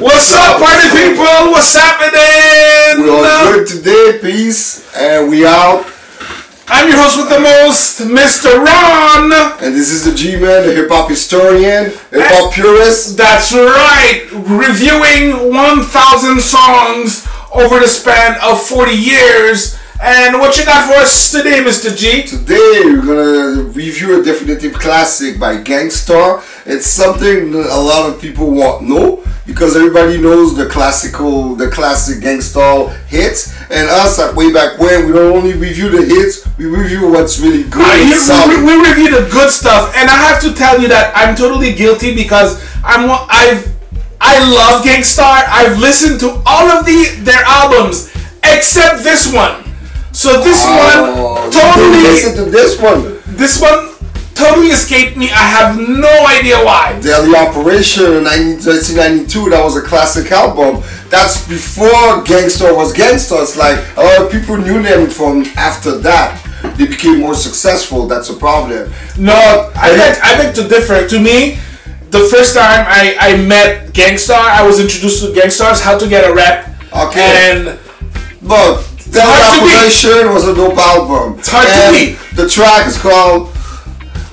What's up, party people? What's happening? We are good today, peace, and we out. I'm your host with the most, Mr. Ron. And this is the G-Man, the hip-hop historian, hip-hop purist. That's right. Reviewing 1,000 songs over the span of 40 years. And what you got for us today, Mr. G? Today we're gonna review a definitive classic by Gang Starr. It's something a lot of people won't know because everybody knows the classical, the classic Gang Starr hits. And us at way back when, we don't only review the hits, we review what's really good. Uh, and we, we review the good stuff, and I have to tell you that I'm totally guilty because I'm I've I love Gang Starr. I've listened to all of the their albums except this one. So this Oh, one totally listen to this one. this one totally escaped me. I have no idea why. Daily Operation in 1992, that was a classic album. That's before Gang Starr was Gang Starr. It's like a lot of people knew them from after that. They became more successful. That's a problem. No, I beg, I beg to differ. To me, the first time I, I met Gang Starr, I was introduced to Gang Starr's, how to get a rep. Okay. And But Daily. Operation was a dope album. It's hard to and beat. The track is called.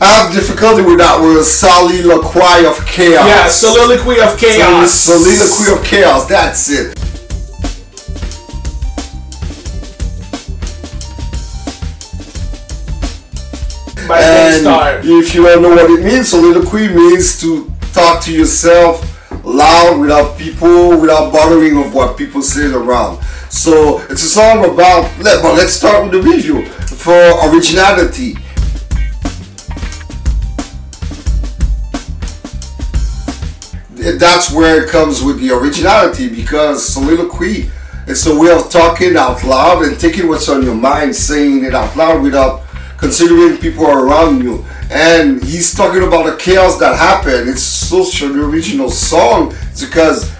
I have difficulty with that word. Soliloquy of Chaos. yeah, soliloquy of chaos. Soliloquy of Chaos. That's it. by And if you don't know what it means, soliloquy means to talk to yourself loud without people, without bothering of what people say around. So it's a song about. Let, but let's start with the review for originality. That's where it comes with the originality because soliloquy it's a way of talking out loud and taking what's on your mind, saying it out loud without considering people around you. And he's talking about the chaos that happened. It's such an original song. It's because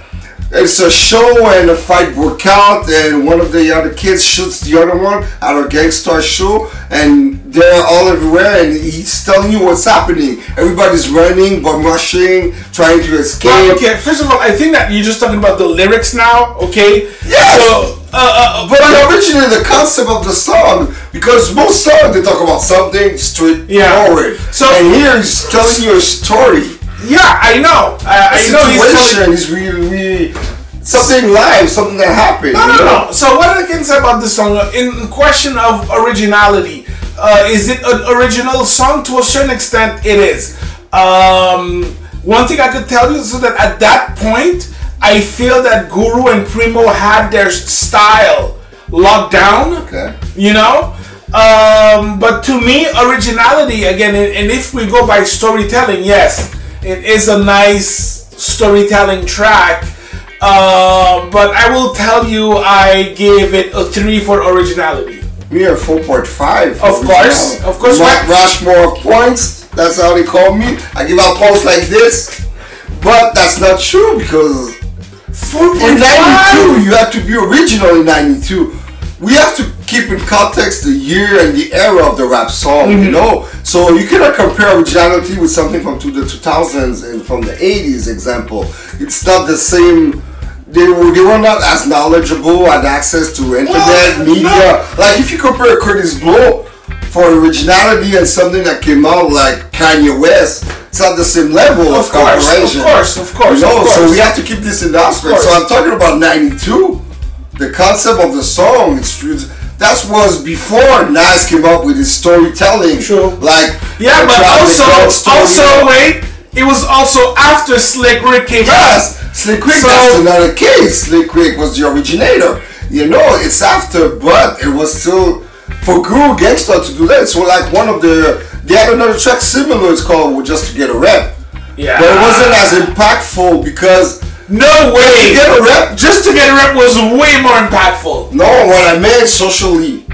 it's a show and a fight broke out and one of the other kids shoots the other one at a gangster show and they're all everywhere and he's telling you what's happening. Everybody's running, but rushing, trying to escape. Well, okay, first of all, I think that you're just talking about the lyrics now, okay? Yes! So, uh, uh, But originally the concept of the song, because most songs they talk about something straightforward. Yeah. So- and here he's telling you a story. yeah, I know. I, A I know he's situation telling. is really, really something live, something that happened. No, you no, know? no. So, what I can say about this song, uh, in question of originality, uh, is it an original song? To a certain extent, it is. Um, one thing I could tell you is that at that point, I feel that Guru and Primo had their style locked down. Okay. you know um, but to me originality again and, if we go by storytelling yes it is a nice storytelling track uh, but i will tell you i gave it a 3 for originality Me are 4.5. Of course, of course. Mount Rushmore points. That's how they call me. I give out points like this. But that's not true because 4.5 in 92 you have to be original in 92 we have to keep in context the year and the era of the rap song Mm-hmm. you know so you cannot compare originality with something from to the 2000s and from the 80s example it's not the same they were, they were not as knowledgeable and access to internet media like if you compare Kurtis Blow for originality and something that came out like Kanye West it's not the same level of, Of course, of course, of course, you know, of so we have to keep this in the aspect. So. I'm talking about '92. The concept of the song, it's that was before Nas came up with his storytelling. Sure. Like yeah but also also wait it was also after slick rick came out Yes, Slick Rick. So- that's another case. Slick Rick was the originator. You know, it's after, but it was still for Guru Gang Starr to do that. So like one of the they had another track similar. It's called "Just to Get a Rep." yeah But it wasn't as impactful because no way to get a rep just to get a rep was way more impactful No, what I meant socially,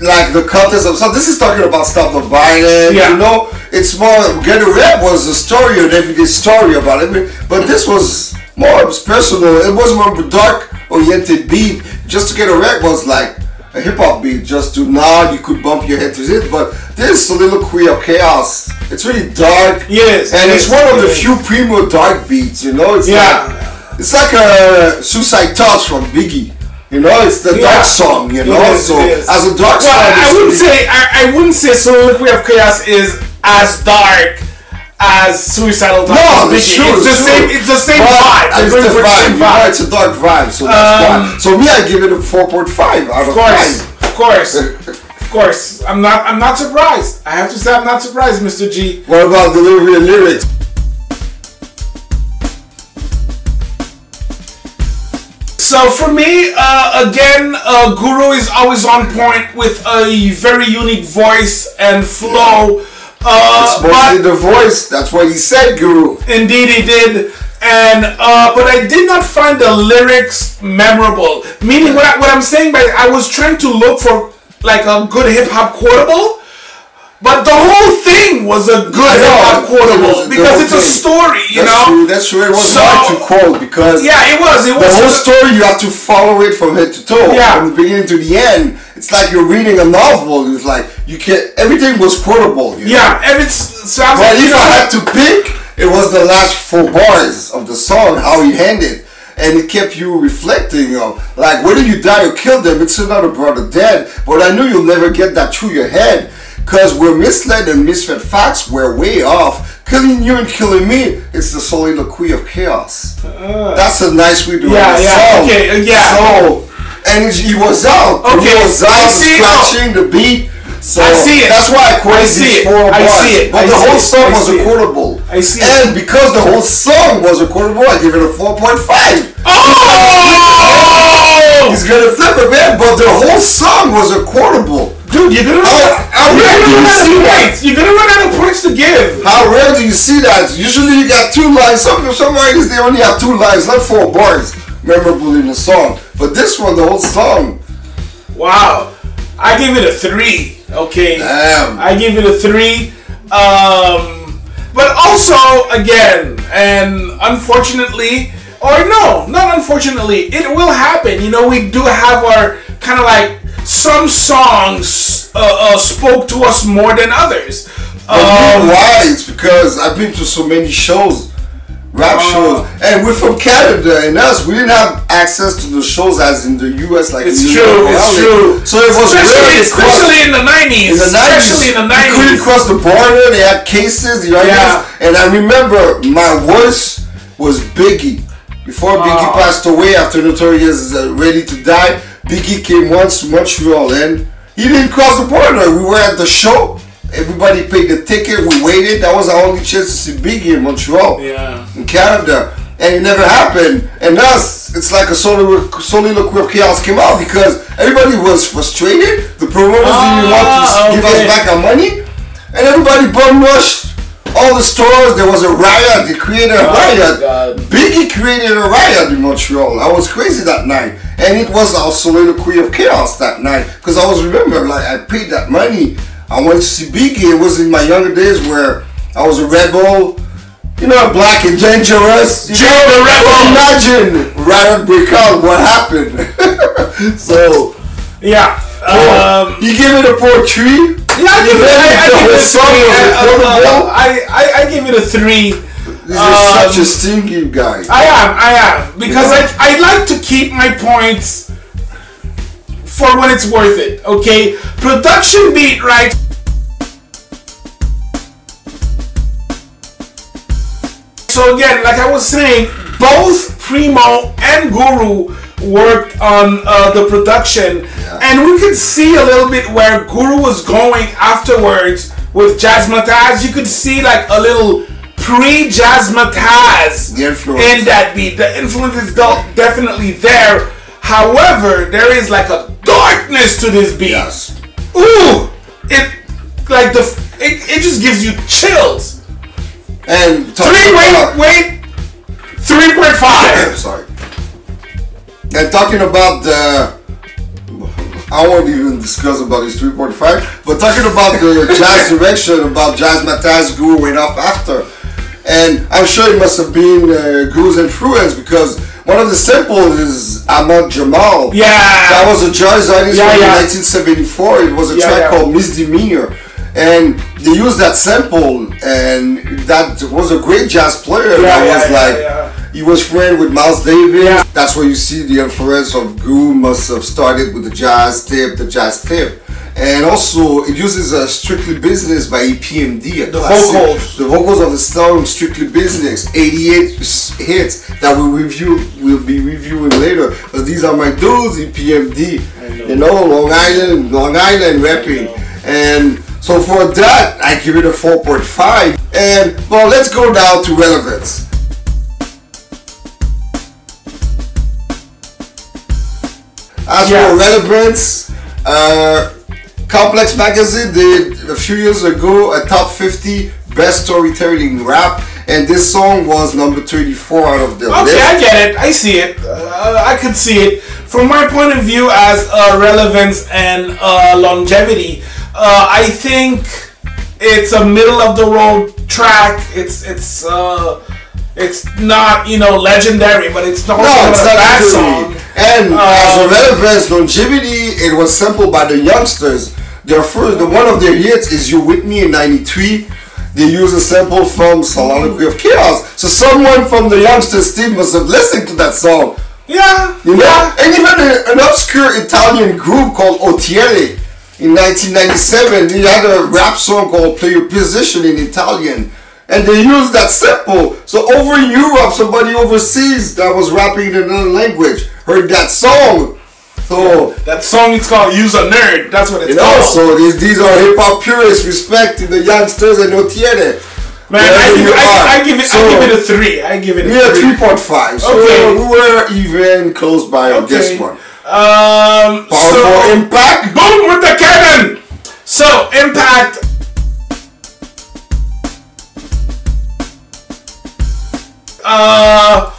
like the context of so this is talking about stuff of violence. Yeah. You know, it's more get a rap was a story, an everyday story about it. But this was more personal. It was more of a dark oriented beat. Just to get a rap was like a hip hop beat. Just to nod, you could bump your head to it. But this soliloquy of chaos. It's really dark. Yes, and yes, it's one of the few primo dark beats. You know, it's Yeah. like it's like a Suicidal Thoughts from Biggie. You know, it's the Yeah. dark song. You know, is, so as a dark Well, song, I, wouldn't say I, I wouldn't say Soliloquy of Chaos is as dark as Suicidal. No, it's true. It's the it's same. It's the same But vibe. It's the vibe. know, it's a dark vibe, so that's Um, why. So me, I give it a four point five out of Of course, five. of course, of course. I'm not. I'm not surprised. I have to say, I'm not surprised, Mr. G. What about delivery and lyrics? So for me, uh, again, uh, Guru is always on point with a very unique voice and flow. Uh, mostly the voice. That's what he said, Guru. Indeed, he did. And uh, but I did not find the lyrics memorable. Meaning, what, I, what I'm saying by I was trying to look for like a good hip hop quotable, but the whole thing was a good hip hop quotable because it's a thing. story, you That's know. true. That's true. It was So- hard to quote because Yeah, it was. It was the whole story you have to follow it from head to toe. Yeah. From the beginning to the end. It's like you're reading a novel. It's like you can't. everything was quotable. You know? Yeah, and it's so I But like, you I had to pick, it was the last four bars of the song, how he ended. And it kept you reflecting on, like, whether you die or kill them, it's another brother dead. But I knew you'll never get that through your head. Because we're misled and misfed facts, we're way off. Killing you and killing me, it's the soliloquy of chaos. That's a nice way to Yeah, end yeah, song. okay, uh, yeah. So, and he was out. Okay, he was I out, see it. scratching the beat. So I see it. That's why I I quoted see these it. four I see it. But I the whole it. song I was it. quotable. I see it. And because the whole song was a quotable, I give it a 4.5. Oh! He's gonna flip a bit, but the whole song was a quotable. Dude, you're gonna run, How- how you're gonna run out see of that? points. You're gonna run out of points to give. How rare do you see that? Usually you got two lines. Some some artists they only have two lines, not four bars memorable in the song. But this one, the whole song, Wow. I give it a three. Okay. damn. I give it a three. Um, but also, again, and unfortunately, or no, not unfortunately, it will happen. You know, we do have our kind of like some songs uh, uh, spoke to us more than others. But you know Um, why? It's because I've been to so many shows, rap shows, and we're from Canada, and us, we didn't have access to the shows as in the U.S. like it's true. It's true. So it was especially, especially in the nineties. in the nineties. Especially in the You couldn't cross the border. They had cases, the audience, Yeah. and I remember my worst was Biggie. Before Biggie Oh. passed away after Notorious uh, Ready to Die, Biggie came once to Montreal and he didn't cross the border. We were at the show. Everybody paid the ticket. We waited. That was our only chance to see Biggie in Montreal Yeah. in Canada, and it never happened. And us, it's like a soliloquy of chaos came out because everybody was frustrated. The promoters didn't want to Ah, give okay. us back our money, and everybody bum rushed all the stores. There was a riot. They created a Oh, riot. God. Biggie created a riot in Montreal. I was crazy that night, and it was our soliloquy of chaos that night because I was remember like I paid that money. I went to see Biggie. It was in my younger days where I was a rebel. You know, black and dangerous. You Jay know, the Rebel. Imagine break out. What happened? so Yeah. um, you give it a poor tree. Yeah, I give it, I, I give it a three. I. I, give it a three. This Um, is such a stinky guy. I am, I am, because Yeah. I, I like to keep my points for when it's worth it. Okay, production beat right. So again, like I was saying, both Primo and Guru worked on uh, the production, and we could see a little bit where Guru was going afterwards with Jazzmatazz. You could see like a little pre-Jazzmatazz in that beat. The influence is definitely there. However, there is like a darkness to this beat. Yes. Ooh, it like the it, it just gives you chills. And talking Three about- wait wait three point five. Sorry. And talking about the, I won't even discuss about this 3.5, but talking about the jazz direction, about Jazzmatazz Guru went off after. And I'm sure it must have been uh, Guru's influence because one of the samples is Ahmad Jamal. Yeah. That was a jazz artist Yeah, from yeah. 1974. It was a Yeah, track called Misdemeanor. And they used that sample, and that was a great jazz player. Yeah, that yeah, was yeah, like, yeah. He was friend with Miles Davis. Yeah. That's where you see the influence of Goo must have started with the jazz tip, the jazz tip. And also, it uses a Strictly Business by EPMD. The vocals. The vocals of the song Strictly Business, 88 hits that we review, we'll be reviewing later. But these are my dudes, EPMD. know. You know, Long Island, Long Island rapping. And so for that, I give it a 4.5. And well, let's go down to relevance. As Yeah. for relevance, uh, Complex Magazine did a few years ago a top 50 best storytelling rap, and this song was number 34 out of the Okay, list. I get it. I see it. Uh, I could see it. From my point of view, as uh, relevance and uh, longevity, uh, I think it's a middle of the road track. It's it's uh, it's not you know legendary, but it's not, No, it's not bad actually. song. And as a Um, relevance longevity, it was sampled by the youngsters. Their first, the one of their hits is "You With Me" in '93. They use a sample from "Soliloquy of Chaos." So someone from the youngsters team must have listened to that song. Yeah, You know, yeah. and even an obscure Italian group called Otiere in 1997, he had a rap song called "Play Your Position" in Italian, and they used that sample. So over in Europe, somebody overseas that was rapping in another language heard that song. So That song is called "Use a Nerd." That's what it's you know, called. so these these are hip hop purists respecting the youngsters and Otiere. Man, I give, it, I. I give it. So- I give it a three. I give it a We are 3.5, so Okay. we were even close by on this one. Um, Powerful so, impact. boom with the cannon. So impact. Uh,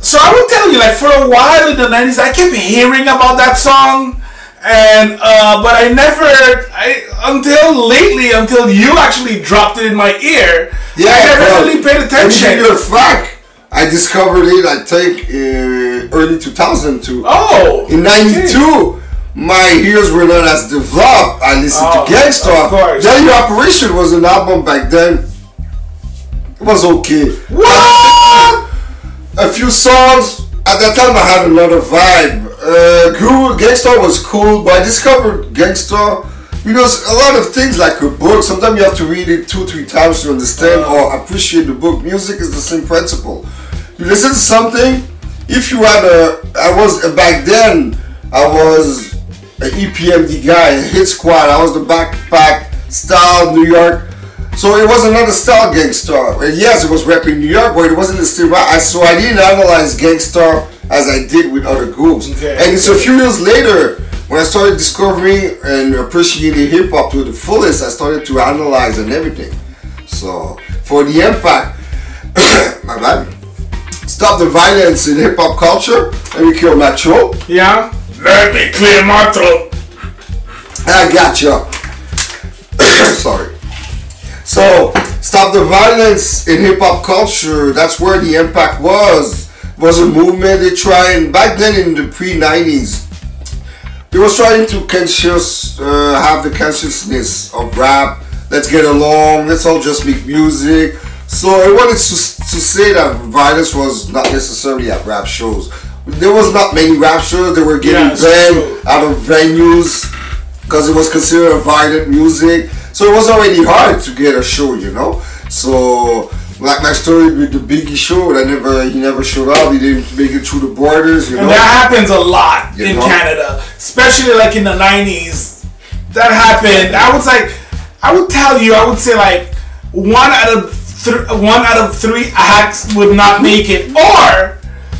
so I will tell you, like for a while in the nineties, I kept hearing about that song, and uh, but I never, I until lately, until you actually dropped it in my ear, yeah, I never well, really paid Let me give attention. You're a fact. I discovered it, I think, uh, early 2002. Oh, In 92, my ears were not as developed. I listened Oh, to Gang Starr. of course. Then Your Operation was an album back then. It was okay. What? A few songs. At that time, I had another vibe. Uh, Guru Gang Starr was cool, but I discovered Gang Starr because a lot of things like a book. Sometimes you have to read it two, three times to understand or appreciate the book. Music is the same principle. You listen to something. If you had a, I was back then. I was an EPMD guy, a hit squad. I was the backpack style New York. So it was another style Gang Starr. And yes, it was rapping New York, but it wasn't the same. I, so I didn't analyze Gang Starr as I did with other groups. Okay. And it's a few years later when I started discovering and appreciating hip hop to the fullest. I started to analyze and everything. So for the impact, my bad. Stop the violence in hip hop culture. Let me kill my throat. Yeah. Let me clear my throat. I got you. Sorry. So, stop the violence in hip hop culture. That's where the impact was. Was a movement they tried back then in the pre '90s. They was trying to conscious uh, have the consciousness of rap. Let's get along. Let's all just make music. So I wanted to, to say that violence was not necessarily at rap shows. There was not many rap shows. They were getting it's banned out of venues because it was considered violent music. So it was already hard to get a show, you know. So like my story with the Biggie show, that never he never showed up. He didn't make it through the borders, you And know. that happens a lot You in know? Canada, especially like in the '90s. That happened. I was like, I would tell you, I would say like one out of th- one out of three acts would not make it, or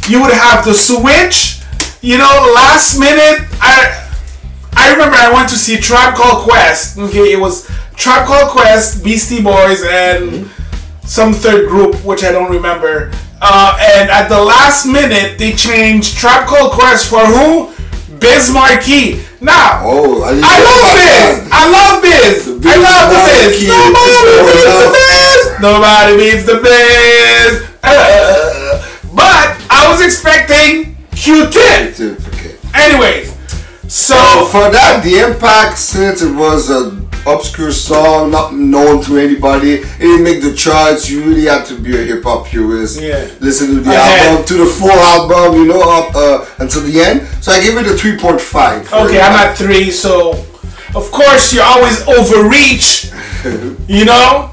you would have to switch. You know, last minute. I I remember I went to see Tribe Called Quest. Okay, it was Tribe Called Quest, Beastie Boys, and some third group, which I don't remember. Uh, and at the last minute, they changed Tribe Called Quest for who? Biz Markie. Now, Oh, I, I love Biz. I love Biz. I love Biz. Nobody beats the Biz. Nobody beats the Biz. Uh, but I was expecting Q-Tip. Okay. Anyways, so for that, the impact since it was a obscure song, not known to anybody. It didn't make the charts. You really have to be a hip hop purist. Yeah. Listen to the Okay. album, to the full album, you know, up uh, until the end. So I give it a 3.5. Okay. I'm at three, so of course you always overreach. You know,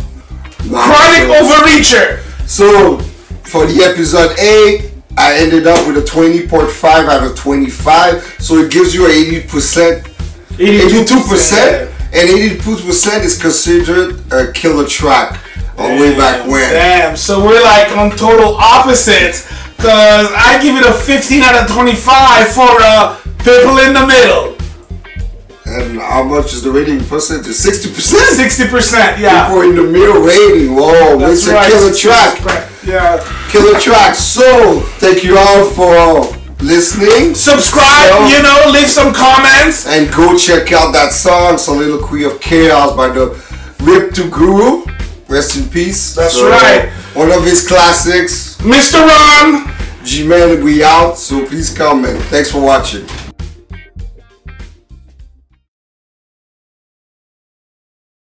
chronic overreacher. So for the episode A, I ended up with a 20.5 out of 25. So it gives you a 80%, 82%. And 82% is considered a killer track on way back when. Damn, so we're like on total opposites. Cause I give it a 15 out of 25 for uh, people in the middle. And how much is the rating percentage? 60%? 60%, yeah. People in the middle rating. Whoa, That's it's a right, killer 60%. track. Yeah. Killer track. So, thank you all for listening. Subscribe, So- you know, leave some comments. and go check out that song, Soliloquy of Chaos by the Rip to Guru. Rest in peace. That's right. One of his classics. Mr. Ron. G-Man, we out. So please comment. Thanks for watching.